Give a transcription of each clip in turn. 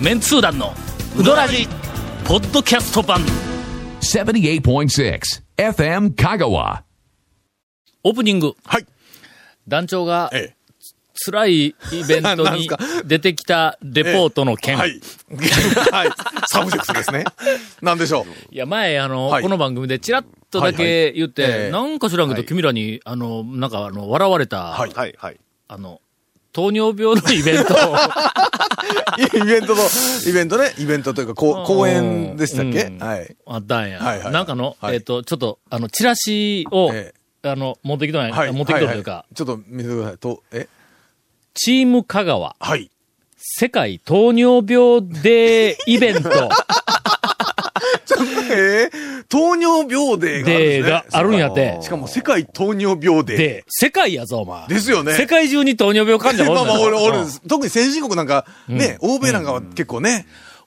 メンツー団のウドラジポッドキャスト版78.6 FM Kagawa. オープニングはい。団長がええ。辛いイベントに 出てきたレポートの件、はい。はい。サブジェクトですね。なんでしょう？いや、前、あの、はいこの番組でチラッとだけ言って、はいはいええなんか知らんけど、はい君らに、あの、なんか、あの、笑われた、はい。はい、はい。あの、糖尿病のイベント。を、イベントの、イベントね、イベントというか、こう講演でしたっけ？うん。はい。あったんや。はいはい。なんかの、はい。えっ、と、ちょっと、あの、チラシを、えあの、持ってきたんや、はい。持ってきたというか、ははちょっと見せてください。と、え？チーム香川、はい。世界糖尿病デーイベント。え？ー、糖尿病デーがあるんですね。デーがあるんやって。しかも世界糖尿病デー。で、世界やぞ、お前。ですよね。世界中に糖尿病患者がおるんだ まあまあ、俺、俺うん、特に先進国なんか、ね、欧米なんかは結構ね、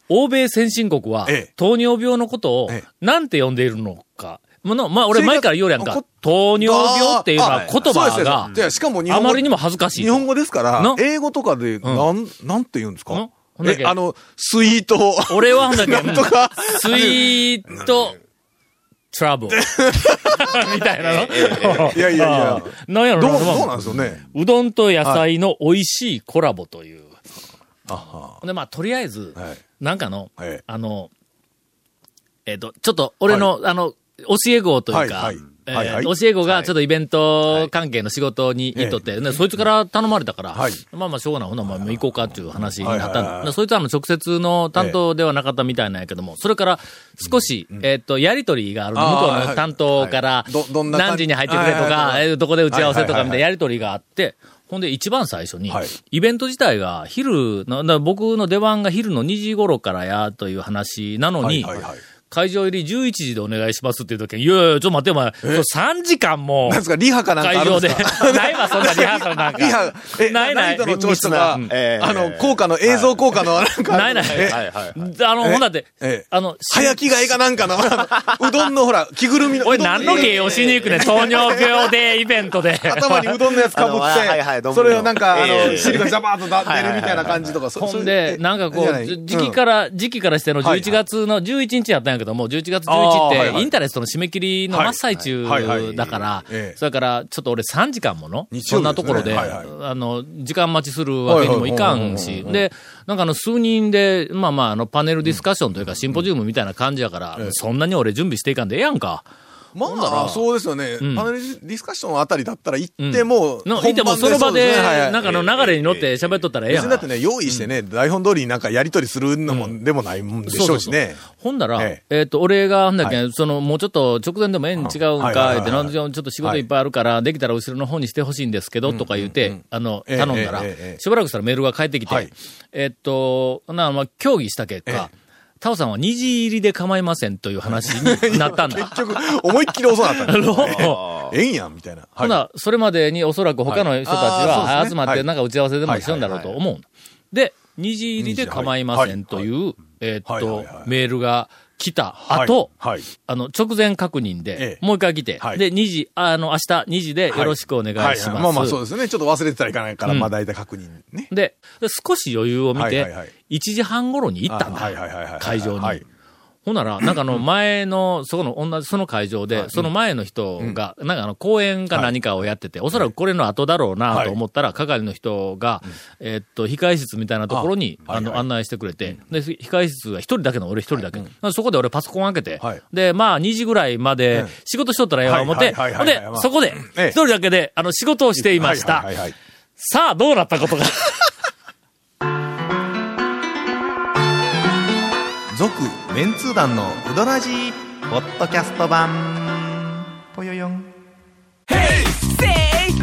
欧米先進国はええ、糖尿病のことをええ、なんて呼んでいるのか。もの、まあ、俺前から言うやんか。こ。糖尿病っていうのはあ言葉そうですがじゃあしかも日本語あまりにも恥ずかしい。日本語ですからの、英語とかで、なん、なんて言うんですか？ん。ほんだけえ、あの、スイート。俺はほんだけ、なんとか。スイート、トラブル。みたいなの？いやいやいや。なんやろどう、などうなんですよね？うどんと野菜の美味しいコラボという。あは。で、まあ、とりあえず、はい。なんかの、ええあの、えっ、と、ちょっと、俺の、あの、教え子というか、はいはいえーはいはい。教え子がちょっとイベント関係の仕事に行っとって、ね。そいつから頼まれたから、はい。まあまあしょうがない、ほんならまあ行こうかっていう話になった。はいはいそいつはあの直接の担当ではなかったみたいなんやけども、それから少し、えっ、と、やりとりがある向こうはい。の担当から何時に入ってくれとか、どこで打ち合わせとかみたいはいはいはいはい。なやりとりがあって、ほんで一番最初にはい、イベント自体が昼の、僕の出番が昼の2時頃からやという話なのに、はいはいはい会場入り11時でお願いしますっていう時に、いやいや、ちょっと待ってお前、そう3時間もなんですか、リハかなんか会場で。ないわ、そんなリハーサルなんか。リハ、え、ないない。の調子とかあの、効果の、映像効果の、なんか、ないない。え？はいはいはい。あの、ほんだってえ？え、あの、早着替えかなんかの、あのうどんのほら、着ぐるみの。おい、何の芸をしに行くね？ん、糖尿病でイベントで。頭にうどんのやつかぶっあのはいはいて、それをなんか、あの、ええ。汁がジャバーっと出るみたいな感じとか、そほんで、なんかこう、じ時期から、時期からしての11月の11日やったんやけども、11月11日って、インタレストの締め切りの真っ最中だからええ、それから、ちょっと俺3時間もの、そんなところで、あの、時間待ちするわけにもいかんし、で、なんかあの、数人で、まあまあ、あの、パネルディスカッションというか、シンポジウムみたいな感じやから、そんなに俺準備していかんでええやんか。まあ、そうですよね。ん。パネルディスカッションあたりだったら行っても、の、いてもその場で、なんかのの流れに乗って喋っとったらええやん。か別にだって。ね、用意してね、台本通りになんかやり取りするのも、でもないもんでしょうしね。ほんだら、ええ。っ、と、俺が、だっけ、その、もうちょっと直前でもええん違うんはいはい。か、はいはいって、なんでちょっと仕事いっぱいあるから、できたら後ろの方にしてほしいんですけど、とか言うて、あの、ええ頼んだら、しばらくしたらメールが返ってきて、はい。えっと、な、まあ、協議した結果、タオさんは二次入りで構いませんという話になったんだ。結局、思いっきり遅かったんだ。のええんやん、みたいな。ほな、それまでにおそらく他の人たちは集まってなんか打ち合わせでもはいしよう。んだろうと思う。で、二次入りで構いませんという、えーっとメールが来たはい後、はい。あの、直前確認でえ、えもう一回来て、はいで、2時、あの、明日2時でよろしくお願いします。まあまあそうですね。ちょっと忘れてたらいかないから、うんまあ大体確認ね。で、で少し余裕を見て、はいはいはい1時半頃に行ったんだ。あはいはいはいはい会場に。はいほんなら、なんかあの前の、そこの同じ、その会場で、その前の人が、なんかあの講演か何かをやってて、おそらくこれの後だろうなと思ったら、係の人が、えっと、控室みたいなところに、あの、案内してくれて、で、控室が一人だけの俺一人だけ。そこで俺パソコン開けてはい、で、まあ2時ぐらいまで仕事しとったらええわ思って、でそこで、ええ。一人だけで、あの、仕事をしていました。さあ、どうなったことが？メンツー団のうどらじポッドキャスト版。ぽよよん。Say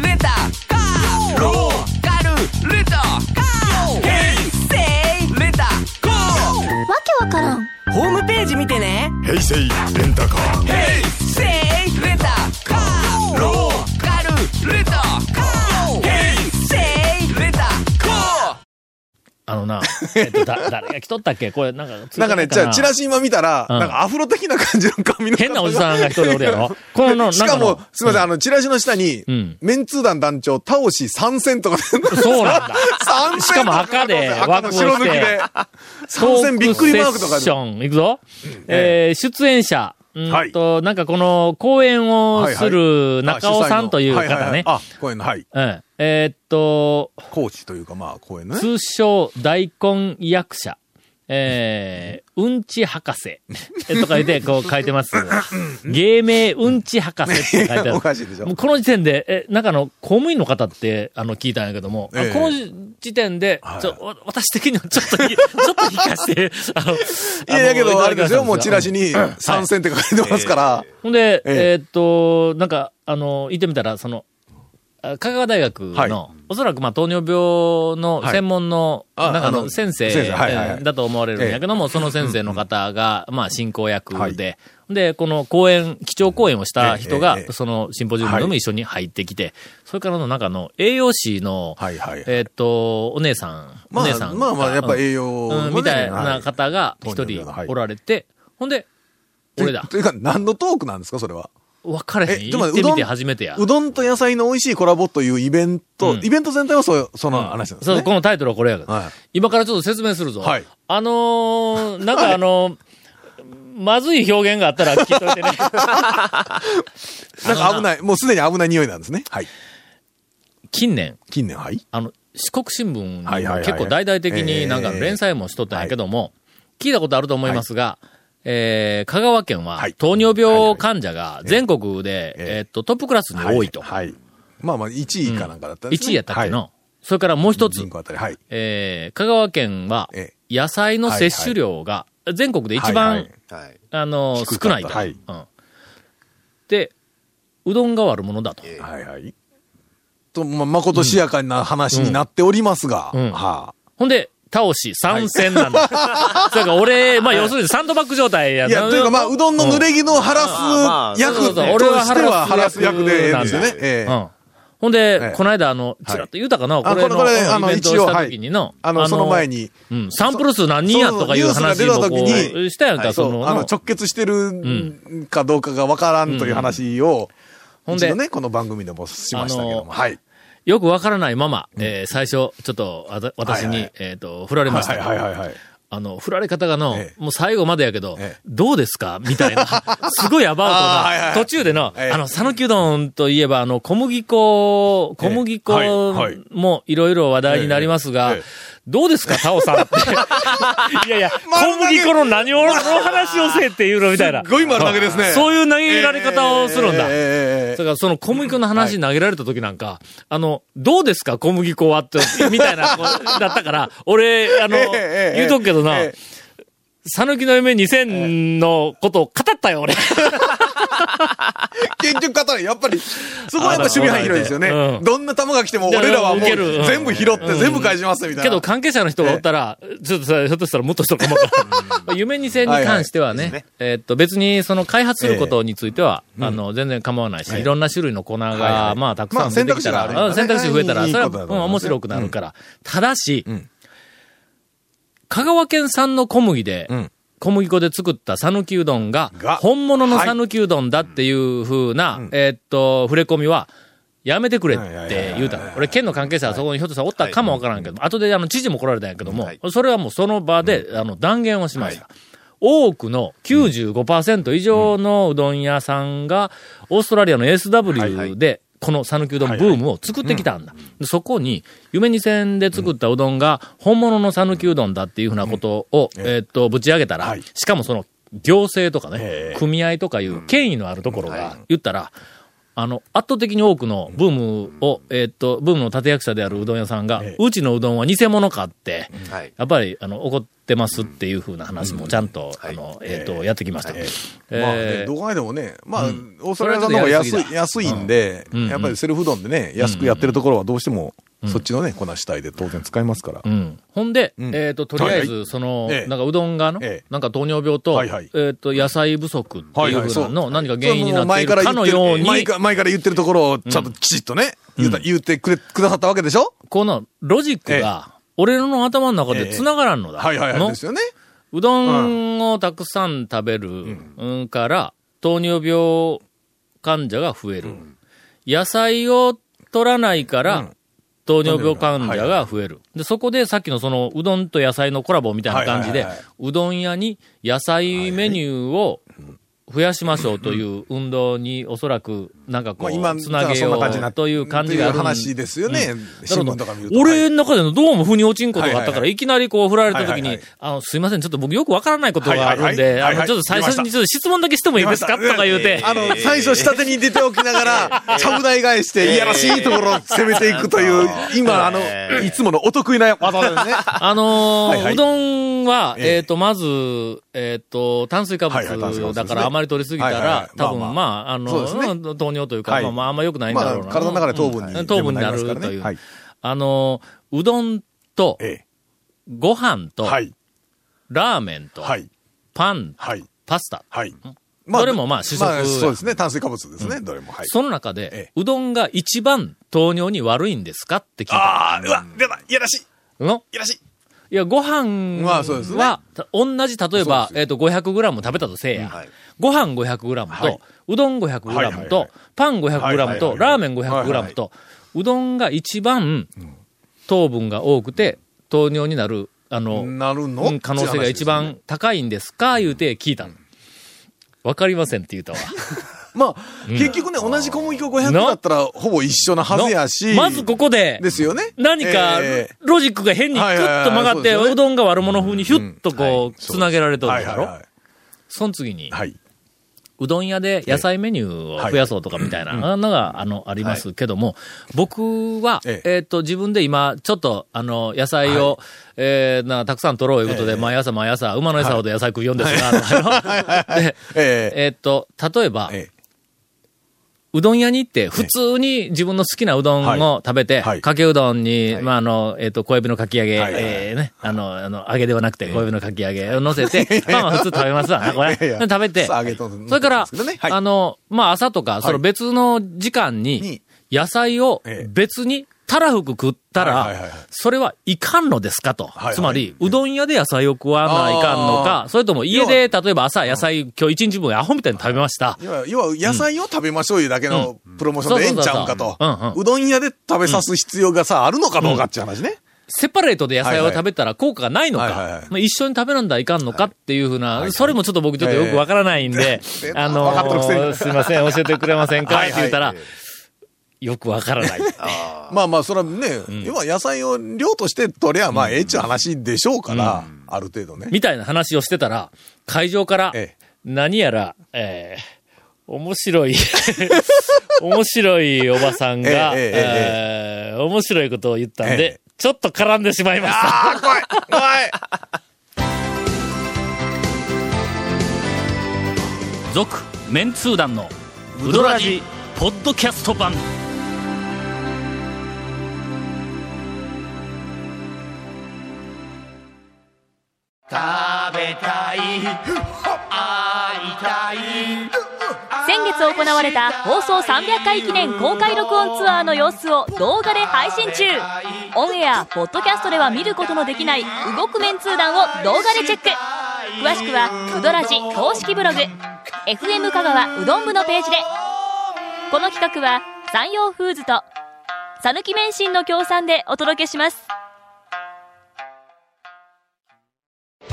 letter go. Roll カルレタカー Hey say letter go. わけわからん。ホームページ見てね。平成レンタカー Hey say あのな、えっと、だ、誰が来とったっけ？これ、なんか、な？んかね、じゃあチラシ今見たら、うん。なんかアフロ的な感じの髪の変なおじさんが一人おるやろ？この、しかも、すみません、ん。あの、チラシの下に、うん。メンツー団団長、倒し参戦とか、そうなんだ。参戦しかも赤で赤の白抜きで、参戦びっくりマークとかトークセッション、いくぞ。えー出演者。うんと、なんかこの、講演をする中尾さんという方ね。あ、公演の、はい。うん。えーっと、コーチというか、まあ、公演のね。通称大根役者。えー、うんち博士。えとか言って、こう書いてます。芸名うんち博士って書いてある。おかしいでしょもうこの時点で、え、なんかあの、公務員の方って、あの、聞いたんやけども、あええこの時点で、ちょ、わ私的にはちょっとひ、ちょっと引かして、あの、いや、だけど、あれですよ、もうチラシに。に参戦って書いてますから。ほんで、ええーっと、なんか、あの、言ってみたら、その、あ香川大学の、はい。おそらくまあ糖尿病のはい。専門の、あなんかの先生だと思われるんやけども、その先生の方が、まあ進行役はい。で、で、この講演、基調講演をした人がそのシンポジウムにも一緒に入ってきて、それからの中の栄養士の。えーっと、お姉さん、まあお姉さんまあまあ、やっぱうん。栄養みたいなはい。方が一人おられて、ほんで、俺だ。え。というか、何のトークなんですか、それは。分かれへん。えてみてうどん初めてや。うどんと野菜の美味しいコラボというイベント、うんイベント全体はそう、その話なんですそう、ね。このタイトルはこれやから。はい今からちょっと説明するぞ。はいあのー、なんかあのー まずい表現があったら聞いといてね。なんか危ない、もうすでに危ない匂いなんですね。はい。近年、近年、はい。あの、四国新聞に結構大々的になんかええ連載もしとったんやけども、聞いたことあると思いますが、えー、香川県ははい糖尿病患者が全国で、えっと、トップクラスに多いと。はい。はいまあまあ、1位かなんかだったんですね。1位やったっけの。はいそれからもう一つはい。えー、香川県はえ野菜の摂取量が全国で一番。あの、少ないと。はいうん。で、うどんが悪者だと。はいはい。と、まあ、まことしやかな話になっておりますが、うんはほんで、倒し、参戦なんだ。それから俺、まあ要するにサンドバッグ状態やあ。いや、というかまあ、うどんの濡れ衣を晴らまあす役と俺はしては晴晴らす役でええんですよね役。ええ。うん。ほんで、ええ。この間、あの、ちらっと言うたかな、あこれの、これあのイベントをした時にの、あの、その前に、うん、サンプル数何人やとかいう話もこそうそうニュースが出た時う、にしたやんか、その、あの、直結してるかどうかがわからんという話を、ほんでね、この番組でもしましたけども、はい。よくわからないまま、えー最初、ちょっと、私に、えっ、と、振られました。はいはいはいはい。あの、振られ方がの、ええ。もう最後までやけど、ええ。どうですかみたいな。すごいアバウトな、途中での、ええ。あの、讃岐うどんといえば、あの、小麦粉、小麦粉もいろいろ話題になりますが、どうですか、タオさんって。いやいや、小麦粉の何をの話をせえっていうのみたいな。すっごい丸投げですねそういう投げられ方をするんだ。ええええええだからその小麦粉の話投げられた時なんか、あの、どうですか小麦粉はって、みたいな、だったから、俺、あの、言うとくけどなええ、讃岐の夢2000のことを語ったよ、俺。結局語る。やっぱり、そこはやっぱ守備範囲広いですよね。うん。どんな球が来ても、俺らはもう受ける。うん。全部拾って全部返しますみたいな。けど関係者の人がおったら、ちょっとさ、ひょっとしたらもっと人かもわからん。まあ夢2000に関してはね、えーっと、別にその開発することについては、あの、全然構わないし、い。ろんな種類の粉が、まあ、たくさん出てきたら、まあ選択肢増えたら、それは、面白くなるから。ただしん、香川県産の小麦でん、小麦粉で作った讃岐うどんがが、本物の讃岐うどんだっていう風な、えーっと、触れ込みは、やめてくれって言うた。の。俺、県の関係者はそこにひょっとしたらおったかもわからんけど、後であの知事も来られたんやけども、それはもうその場で、あの断言をしました。多くの95%以上のうどん屋さんが、オーストラリアの SW で、この讃岐うどんブームを作ってきたんだ。でそこに、夢二線で作ったうどんが、本物の讃岐うどんだっていうふうなことを、えーっと、ぶち上げたらはい、しかもその、行政とかねえ、え。組合とかいう権威のあるところが言ったら、あの、圧倒的に多くのブームを、えーっと、ブームの立役者であるうどん屋さんが、ええ。うちのうどんは偽物かって、はい。やっぱり、あの、怒ってますっていうふうな話もちゃんと、あの、えっと、やってきました。まあどう考えてもね、まあ、うん。オーストラリア産の方が安い、安いんで、うん。やっぱりセルフうどんでね、安くやってるところはどうしても、そっちのね、粉主体で当然使いますから。うん。ほんで、うん。えっ、と、とりあえはず、その、ええ。なんかうどんがの、ええ。なんか糖尿病と、えっ、と、野菜不足っていうふうなの、何か原因になっているかのように、前から言ってるところをちゃんときちっとね、言うた言ってくれ、くださったわけでしょ？このロジックが、俺の頭の中で繋がらんのだ。はいはいはい。の？ですよね。うどんをたくさん食べる、うん。から、糖尿病患者が増える。野菜を取らないから、糖尿病患者が増える。で、そこでさっきのその、うどんと野菜のコラボみたいな感じでうどん屋に野菜メニューを増やしましょうという運動におそらく、なんかこう、つなげようという感じがあるいう話ですよね。新聞とか。俺の中でのどうも腑に落ちんことがあったから、はいきなりこう振られた時にあの、すいません、ちょっと僕よくわからないことがあるんで、あの、ちょっと最初にちょっと質問だけしてもいいですか？とか言うて、あの、最初下手に出ておきながら、ちゃぶ台返して、いやらしいところを攻めていくという、今、あの、いつものお得意な技ですね。あのうどんは、ええ。えっ、と、まず、えっ、と、炭水化物だからあまり取りすぎたらい、多分、まあまあの、糖尿というか、はいまあまあ、あんま良くないんだろうな。まあ体の中で糖分にうん糖分になるという。はいあのーうどんと、えご飯え。と、はい。ラーメンと、はい。パン、はい。パスタ。はい。どれもまあ主食まあそうですね。炭水化物ですね。どれも。はい。その中で、ええうどんが一番糖尿に悪いんですかって聞いたああ、うわ、出た。いやらしい。の？いやらしい。いや、ご飯まあね。同じ、例えばえっ、と、500グラム食べたとせいや。ご飯500グラムと、はい。うどん500グラムとはいはいはい、パン500グラムと、はいはいはいラーメン500グラムと、うどんが一番糖分が多くて、糖尿になる、あの、の？うん可能性が一番高いんですか？言うて聞いた。の。わかりませんって言ったわ。まあ、結局ね、同じ小麦粉500だったら、ほぼ一緒なはずやし。まずここで、ですよね。何かええ、ロジックが変にクッと曲がって、そうどんが悪者風にヒュッとこう、つなげられとるだろ。その次に、はい。うどん屋で野菜メニューを増やそうとかみたいなのが、あの、ありますけども、僕は、ええ。っと、自分で今、ちょっと、あの、野菜を、えーな、たくさん取ろういうことで、ええ。毎朝毎朝、馬の餌ほど野菜食うよんですが、ええ。えっと、例えば、ええ。うどん屋に行って、普通に自分の好きなうどんを食べて、はい。かけうどんに、はい。まあ、あの、えっ、と、小エビのかき揚げ、えーね、あの、あの、揚げではなくて、小エビのかき揚げを乗せて、パンは普通食べますわ。な、これ。食べて、それから、あの、まあ、朝とか、その別の時間にに、野菜をええ。別に、たらふく食ったら、それはいかんのですかと。つまり、うどん屋で野菜を食わないかんのか、それとも家で、例えば朝野菜、今日一日分アホみたいに食べました。要は、要は野菜を食べましょういうだけのプロモーションでええんちゃうんかと。そうどん屋で食べさす必要がさ、あるのかどうかっていう話ね。セパレートで野菜を食べたら効果がないのか、まあ一緒に食べなんだいかんのかっていうふうな、それもちょっと僕ちょっとよくわからないんでええ、あの すいません、教えてくれませんか？って言ったら、よくわからない。まあまあ、それはね、要は野菜を量として取りゃ、まあ、ええっちゅう話でしょうから、ある程度ね。みたいな話をしてたら、会場からええ、何やら、えー、面白い、面白いおばさんが、ええええー面白いことを言ったんえで、ちょっと絡んでしまいました。ああ、怖い怖い続、メンツー団の、ウドラジ、ポッドキャスト版。食べたい。会いたい。先月行われた放送300回記念公開録音ツアーの様子を動画で配信中。オンエアポッドキャストでは見ることのできない動くメンツー団を動画でチェック。詳しくはうどらじ公式ブログ。FM 香川うどん部のページで。この企画は山陽フーズと讃岐麺心の協賛でお届けします。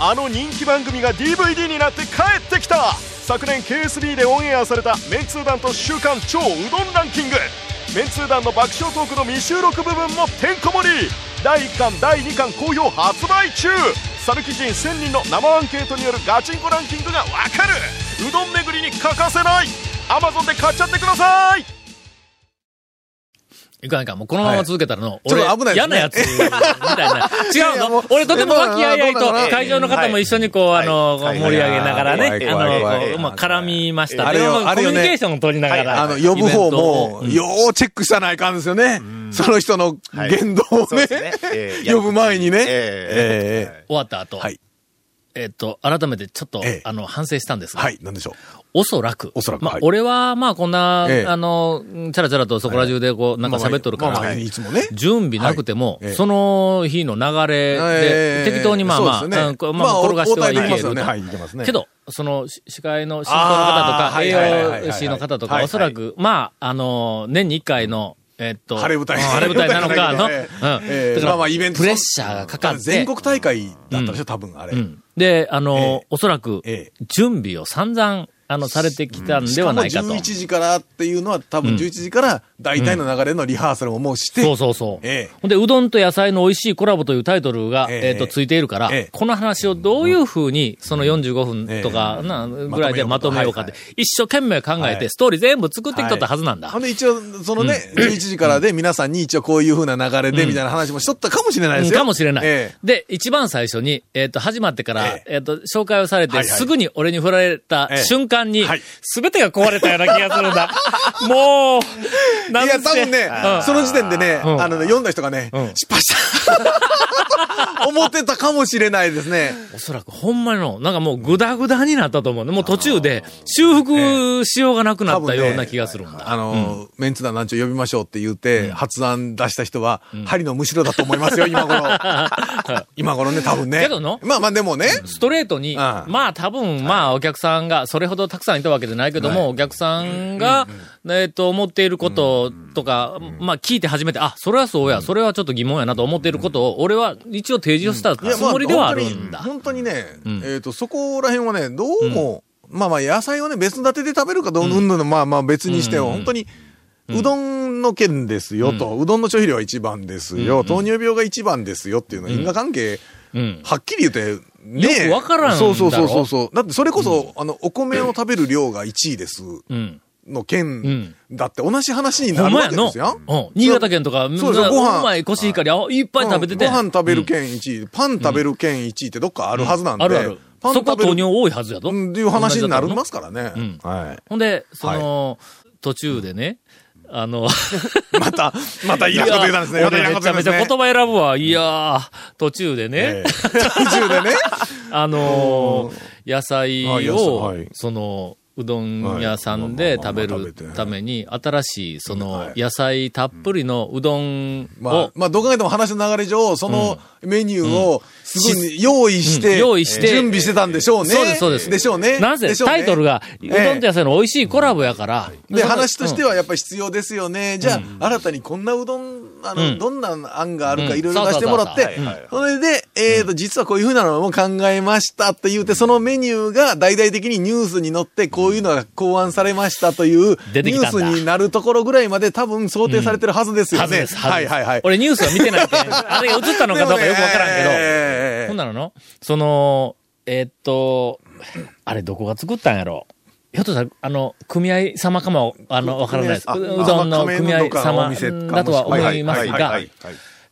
あの人気番組が DVD になって帰ってきた。昨年 KSB でオンエアされたメンツー団と週刊超うどんランキング。メンツー団の爆笑トークの未収録部分もてんこ盛り。第1巻第2巻好評発売中。サルキ人1000人の生アンケートによるガチンコランキングがわかる。うどん巡りに欠かせない。Amazon で買っちゃってください。いかんいかん、もうこのまま続けたらの、ちょっ俺、と危ないね。嫌なやつ、みたいな。違ううの？俺とても和気あいあいと会場の方も一緒にこう、あの、はい。盛り上げながらね、はい。あの、まあ、絡みました。コミュニケーションを取りながら。あの、呼ぶ方も、ようチェックしたないかんですよね。その人の言動をね、呼ぶ前にね。ええ。終わった後、はい。えっと、改めてちょっとええ、あの、反省したんですが、はい、なんでしょおそらく。まあおそらくはい、俺は、まあ、こんな、ええ。あの、チャラチャラとそこら中でこう、なんか喋っとるから、まあまあいつもね。準備なくても、その日の流れええ。で、適当にまあまあ、ね。うんまあ、転がしてはいけると。まあね。はいいけますね。けど、その、し司会の進行の方とか、栄養士の方とか、おそらく、まあ、あの、年に一回の、えっと、晴れ舞台。うん晴れ舞台なのか、の、うん。ええ。だからまあまあイベント。プレッシャーがかかって。全国大会だったでしょ、多分あれ。うん。で、あの、ええ。おそらく、ええ。準備を散々、あの、されてきたんではないかと。しも11時からっていうのは多分11時から大体の流れのリハーサルももうして、そうそうそう。ええ。ほんで、うどんと野菜の美味しいコラボというタイトルが、ええ。えっ、と、ついているから、ええ。この話をどういうふうに、その45分とか、ええ。な、ぐらいでままとめようかって、はい一生懸命考えて、はい。ストーリー全部作ってきとったはずなんだ。ほんで一応、そのね、11時からで皆さんに一応こういう風な流れでみたいな話もしとったかもしれないですよ。かもしれない。ええ。で、一番最初に、えっ、と、始まってから、ええ。っ、と、紹介をされて、すぐに俺に振られたええ。瞬間に、はいすべてが壊れたような気がするんだ。もう、なんいや、多分ねうん、その時点でね、うんあのね、読んだ人がね、うん失敗した。思ってたかもしれないですね。おそらくほんまにの、なんかもうグダグダになったと思うね。もう途中で修復しようがなくなったような気がするんだ。あの、メンツ団団長呼びましょうって言って、発案出した人は、針のむしろだと思いますよ、今頃。今頃ね、多分ね。けどのまあまあでもね、ストレートに、まあ多分、まあお客さんが、それほどたくさんいたわけじゃないけども、お客さんが、えっと、思っていることとか、まあ聞いて初めて、あ、それはそうや、それはちょっと疑問やなと思っていることを、俺は一応提示をしたつもりではあるんだ。本当にね、ん。えっ、と、そこら辺はね、どうも、まあまあ野菜をね、別立てで食べるかどううん。ぬんの、まあまあ別にしても、本当に、うどんの件ですよと、うどんの消費量は一番ですよ、糖尿病が一番ですよっていうのは因果関係、うん。はっきり言って、ねよくわからんそうそうそうそうそう。だってそれこそ、あの、お米を食べる量が1位ですうん。のう件んだって同じ話になるわけですよ。。うん。新潟県とか、そうですよご飯うまいコシヒカリ、あいっぱい食べてて。うんご飯食べる県1位、パン食べる県1位ってどっかあるはずなんで。あるある。そこパン食べる糖尿多いはずやと。うんっていう話になりますからね。んはい。ほんで、その、途中でね、あの、また、またいらんこと言うたんですね。めちゃめちゃ言葉選ぶわ。いやー、途中でね、ええ。途中でね。あのー野菜を、はい。その、うどん屋さんで食べるために、新しい、その、野菜たっぷりのうどんまあを、、まあ、どう考えても話の流れ上、そのメニューをすぐに用意して、うん用意して。準備してたんでしょうね。そうです、そうです。でしょうね。なぜ？タイトルが、うどんと野菜の美味しいコラボやから。で、話としてはやっぱり必要ですよね。じゃあ、新たにこんなうどん、あの、うん。どんな案があるかうん。いろいろ出してもらって、それで、えっと、実はこういうふうなのも考えましたって言うて、そのメニューが大々的にニュースに載って、こういうのが考案されましたという、ニュ出てきたんだ。ースになるところぐらいまで多分想定されてるはずですよね。はずです、はずです。はいはいはい。俺ニュースは見てないけん、あれが映ったのかどうかよくわからんけど、ええほんならの、その、えーっと、あれどこが作ったんやろ？ひょっとしたら、あの、組合様かも、あの、わからないです。うどんのあ組合様だとは思いますが。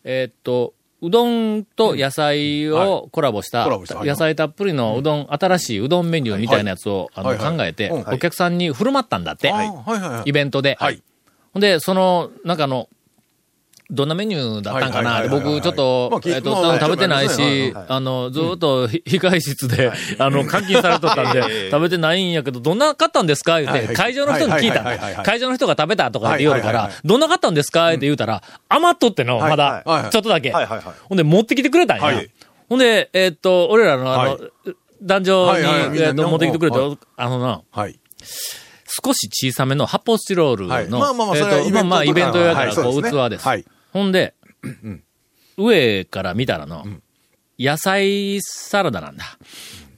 えーっと、うどんと野菜をコラボした、野菜たっぷりのうどん、新しいうどんメニューみたいなやつを、あの考えて、うんお客さんに振る舞ったんだって。イベントで。はい。ほんで、その、なんかあの、どんなメニューだったんかな？僕、ちょっとえっと、まあ食べてないはいし、あの、ずーっとひ控え室で、あの、監禁されとったんで、食べてないんやけど、どんな買ったんですか？言って、会場の人に聞いた。会場の人が食べたとかって言うからどんな買ったんですか？って言うたら、余っとっての、まはい。だはい、ちょっとだけ。ほんで、持ってきてくれたんや。はい。ほんで、えっと、俺らのあのはい、壇上に、えっと、持ってきてくれはて、あのな、はい。少し小さめの発泡スチロールの、はい。まあまあまあイイベント用やから、こう、器です。はいほんで、上から見たらの、野菜サラダなんだ。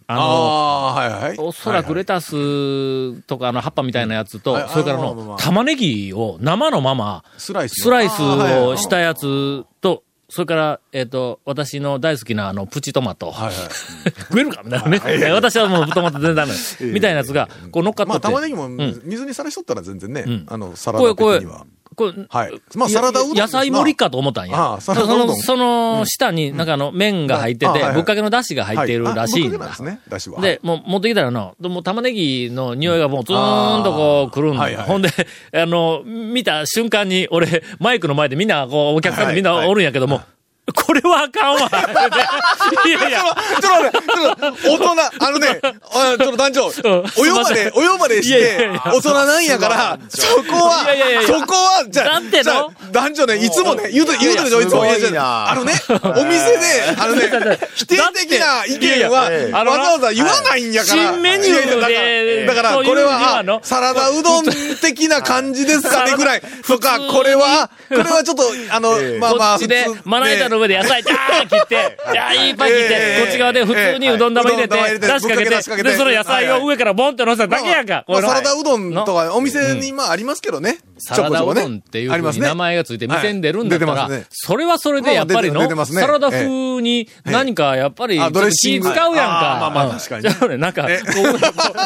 あの、あはいはい。おそらくレタスとかあの葉っぱみたいなやつと、はいそれからの玉ねぎを生のままスライスをしたやつと、それから、えっ、と、私の大好きなあのプチトマト。はいはい。食えるかみたいなね。え私はもうトマト全然ダメ。みたいなやつが、こう乗っかっとまあ。玉ねぎもん水にさらしとったら全然ね、んあの、サラダ的には。、これ、はい。まあ、サラダうどん野菜盛りかと思ったんや。ああサラダうどん。その、その下に、なんかあの、麺が入ってて、ぶっかけの出汁が入ってい。るらしいんだ。ですね、だしは。で、もう持ってきたらな、もう玉ねぎの匂いがもうずーんとこう来るんだよ。はいはいほんで、あの、見た瞬間に、俺、マイクの前でみんな、こう、お客さんでみんなおるんやけども、これはあかんわ。いやいや、ちょっと待って、ちょっと大人、あのね、あちょっと団長、お呼ばれ、お呼ばれして大人なんやから、そこは、そこは、じゃあ、団長ね、いつもね、言うと、言うとでしょ、いつも。いやいやすごいな。いやじゃああのね、お店で、あのね、否定的な意見は、わざわざ言わないんやから。新メニューでだから、これにはサラダうどん的な感じですかねぐらい、とか、これは、これはちょっと、あの、まあこまあ、まな板の上で野菜、ジャーン切って、い。やいっぱい切ってえ、え。こっち側で普通にうどん玉入れて、出しかけて、で、その野菜を上からボンって乗せただけやんか。サラダうどんとか、お店にまあありますけどね。サラダうどんっていうありますね。ふうに名前がついて店に出るんだったらそれはそれでやっぱりの、サラダ風に何かやっぱり、ドレッシング使うやんか。あまあまあうん確かにじゃあね、なんか、こ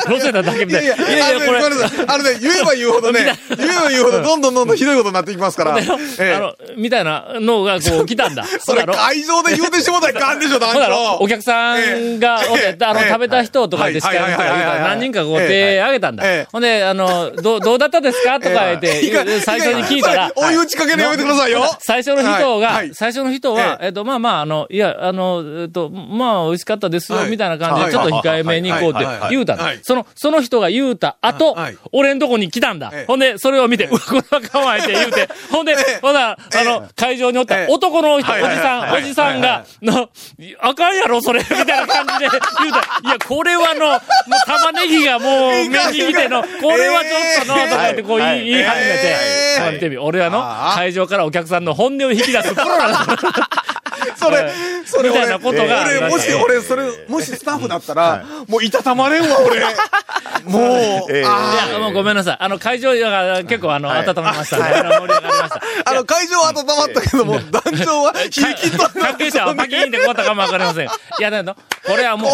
う、乗せただけみたいな。いやいや、これ。あのね、言えば言うほどね、言えば言うほど、どんどんどんどんひどいことになっていきますから。あの、みたいなのがこう来たんだ。それ会場で言うてしもたらいかんでしょ、団長。お客さんがあの、ええ。食べた人とか言って、司会の人が言うから何人かこう手挙げたんだ。ええ。ほんで、あの、どう、どうだったですかとか言って、最初に聞いたら、追い打ちかけるのやめてくださいよ。最初の人が最初の人は、ええ。っと、まあまあ、あの、いや、あの、えっと、まあ、美味しかったですよ、はい。みたいな感じで、ちょっと控えめにこうって言うたその、その人が言うた後はい、俺んとこに来たんだ。ええ。ほんで、それを見て、うわ、これはかわいいって言うて、ほんでええ、ほな、あえの、会場におったええ。男の人、おじさん、はい。おじさんが、の、あかんやろ、それ、みたいな感じで言うた。いや、これはの、玉ねぎがもう目に来ての、これはちょっとの、とか言ってこう言い。言い始めてええ、ほら見てみ、俺はの会場からお客さんの本音を引き出すプロなんだ。それ、それみたいなことが俺、もし、俺、それ、もしスタッフだったら、もういたたまれんわ、俺。もう、いや、もうごめんなさい。あの、会場が結構あの、温まりました。ね。あの盛り上がりました。ー あの、会場は温まったけども、団長は冷え切った。関係者はパキーンってこうったかもわかりません。いや、だけど、これはもう、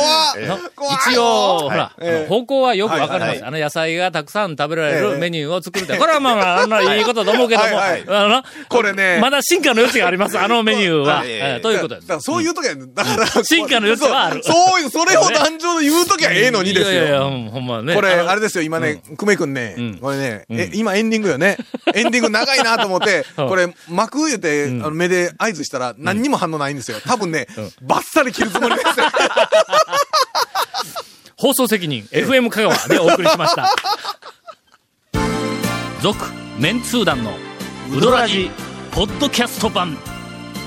一応、ほら、方向はよくわかりまはいす。あの、野菜がたくさん食べられるええメニューを作りたい。これはまあまあ、あの、いいことと思うけども、あの、これね。まだ進化の余地があります、あのメニューは。ええええということですだか。らそういう時は、だから、進化の余地はあるそうそういう、それを団長で言う時はええのにですよ。いやいやほんまね。これ、あれですよ、今ね、久米くんねん、これね、え、今エンディングよね。エンディング長いなと思って、うんこれ、幕言うの目で合図したら何にも反応ないんですよ。多分ね、バッサリ切るつもりですよ。放送責任 FM 香川でお送りしました。続、メンツー団のウドラジ、ポッドキャスト版。